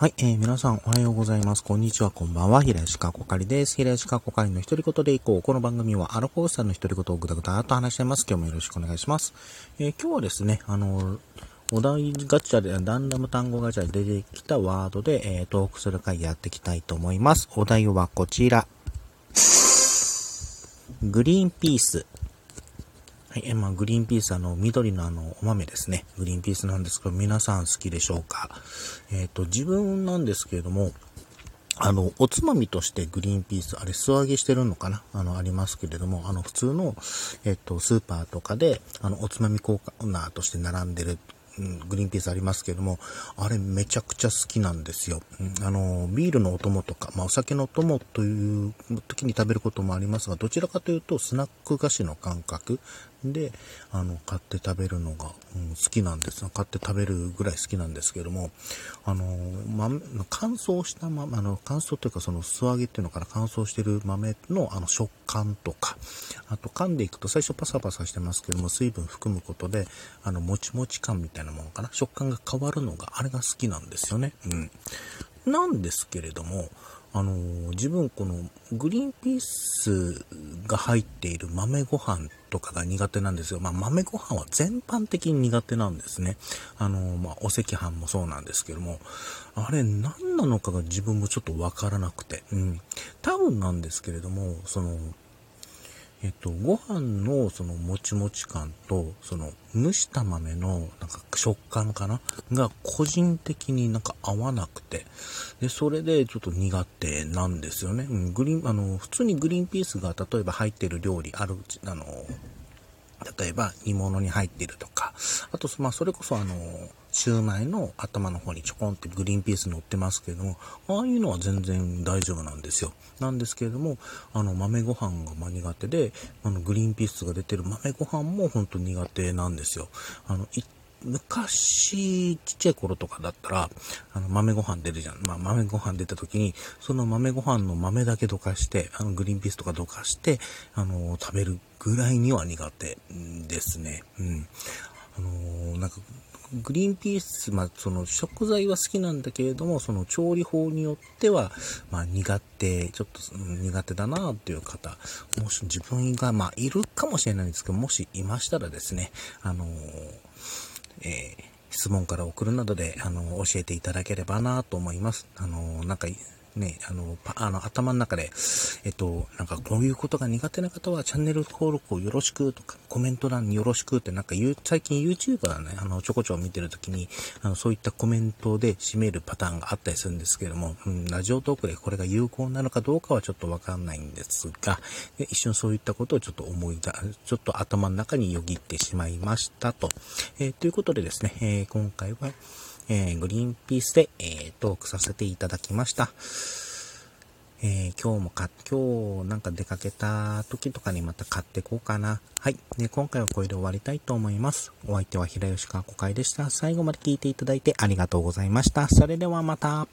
はい、えー、皆さんおはようございます。こんにちは、こんばんは。平吉かこかりです。平吉かこかりの独り言でいこう。この番組はアルフォーさんの独り言をぐだぐだと話しています。今日もよろしくお願いします。えー、今日はですね、あのお題ガチャで、ランダム単語ガチャで出てきたワードで、えー、トークする回やっていきたいと思います。お題はこちら。グリーンピース。はい、えまあ、グリーンピース、あの、緑のあの、お豆ですね。グリーンピースなんですけど、皆さん好きでしょうか？えっ、ー、と、自分なんですけれども、あの、おつまみとしてグリーンピース、あれ素揚げしてるのかな？あの、ありますけれども、あの、普通の、えっ、と、スーパーとかで、あの、おつまみコーナーとして並んでるうん、グリーンピースありますけれども、あれめちゃくちゃ好きなんですよ。うん、あの、ビールのお供とか、まあ、お酒のお供という時に食べることもありますが、どちらかというとスナック菓子の感覚で、あの、買って食べるのが、うん、好きなんです。買って食べるぐらい好きなんですけども、あの、豆、乾燥した豆、あの、乾燥というかその素揚げっていうのから乾燥してる豆のあの食感とか、あと噛んでいくと最初パサパサしてますけども、水分含むことで、あの、もちもち感みたいなものかな、食感が変わるのが、あれが好きなんですよね。うん。なんですけれども、あのー、自分このグリーンピースが入っている豆ご飯とかが苦手なんですよ。まあ、豆ご飯は全般的に苦手なんですね。あのー、まあ、お赤飯もそうなんですけども、あれ何なのかが自分もちょっとわからなくて、うん。多分なんですけれども、その、えっと、ご飯のそのもちもち感と、その蒸した豆のなんか食感かな？が個人的になんか合わなくて、で、それでちょっと苦手なんですよね。うん、グリーン、あの、普通にグリーンピースが例えば入ってる料理ある、あの、例えば煮物に入ってるとか、あと、まあ、それこそあの、シューマイの頭の方にちょこんってグリーンピース乗ってますけれども、ああいうのは全然大丈夫なんですよ。なんですけれども、あの、豆ご飯が苦手で、あの、グリーンピースが出てる豆ご飯も本当苦手なんですよ。あの、昔、ちっちゃい頃とかだったら、あの、豆ご飯出るじゃん。まあ、豆ご飯出た時に、その豆ご飯の豆だけどかして、あの、グリーンピースとかどかして、あの、食べるぐらいには苦手ですね。うん。あのー、なんか、グリーンピース、まあ、その食材は好きなんだけれども、その調理法によっては、まあ、苦手、ちょっと苦手だなっていう方、もし自分が、まあ、いるかもしれないんですけど、もしいましたらですね、あのー、えー、質問から送るなどで、あの、教えていただければなと思います。あのなんか、ね、あの、あの、頭の中で、えっと、なんかこういうことが苦手な方はチャンネル登録をよろしくとか、コメント欄によろしくってなんか言う、最近 YouTuber ね、あの、ちょこちょこ見てるときに、あの、そういったコメントで締めるパターンがあったりするんですけども、うん、ラジオトークでこれが有効なのかどうかはちょっとわかんないんですが、一瞬そういったことをちょっと思い出、ちょっと頭の中によぎってしまいましたと。えー、ということでですね、えー、今回は、えー、グリーンピースで、えー、トークさせていただきました。えー、今日もか、今日なんか出かけた時とかにまた買ってこうかな。はい。で、今回はこれで終わりたいと思います。お相手は平吉川子会でした。最後まで聞いていただいてありがとうございました。それではまた。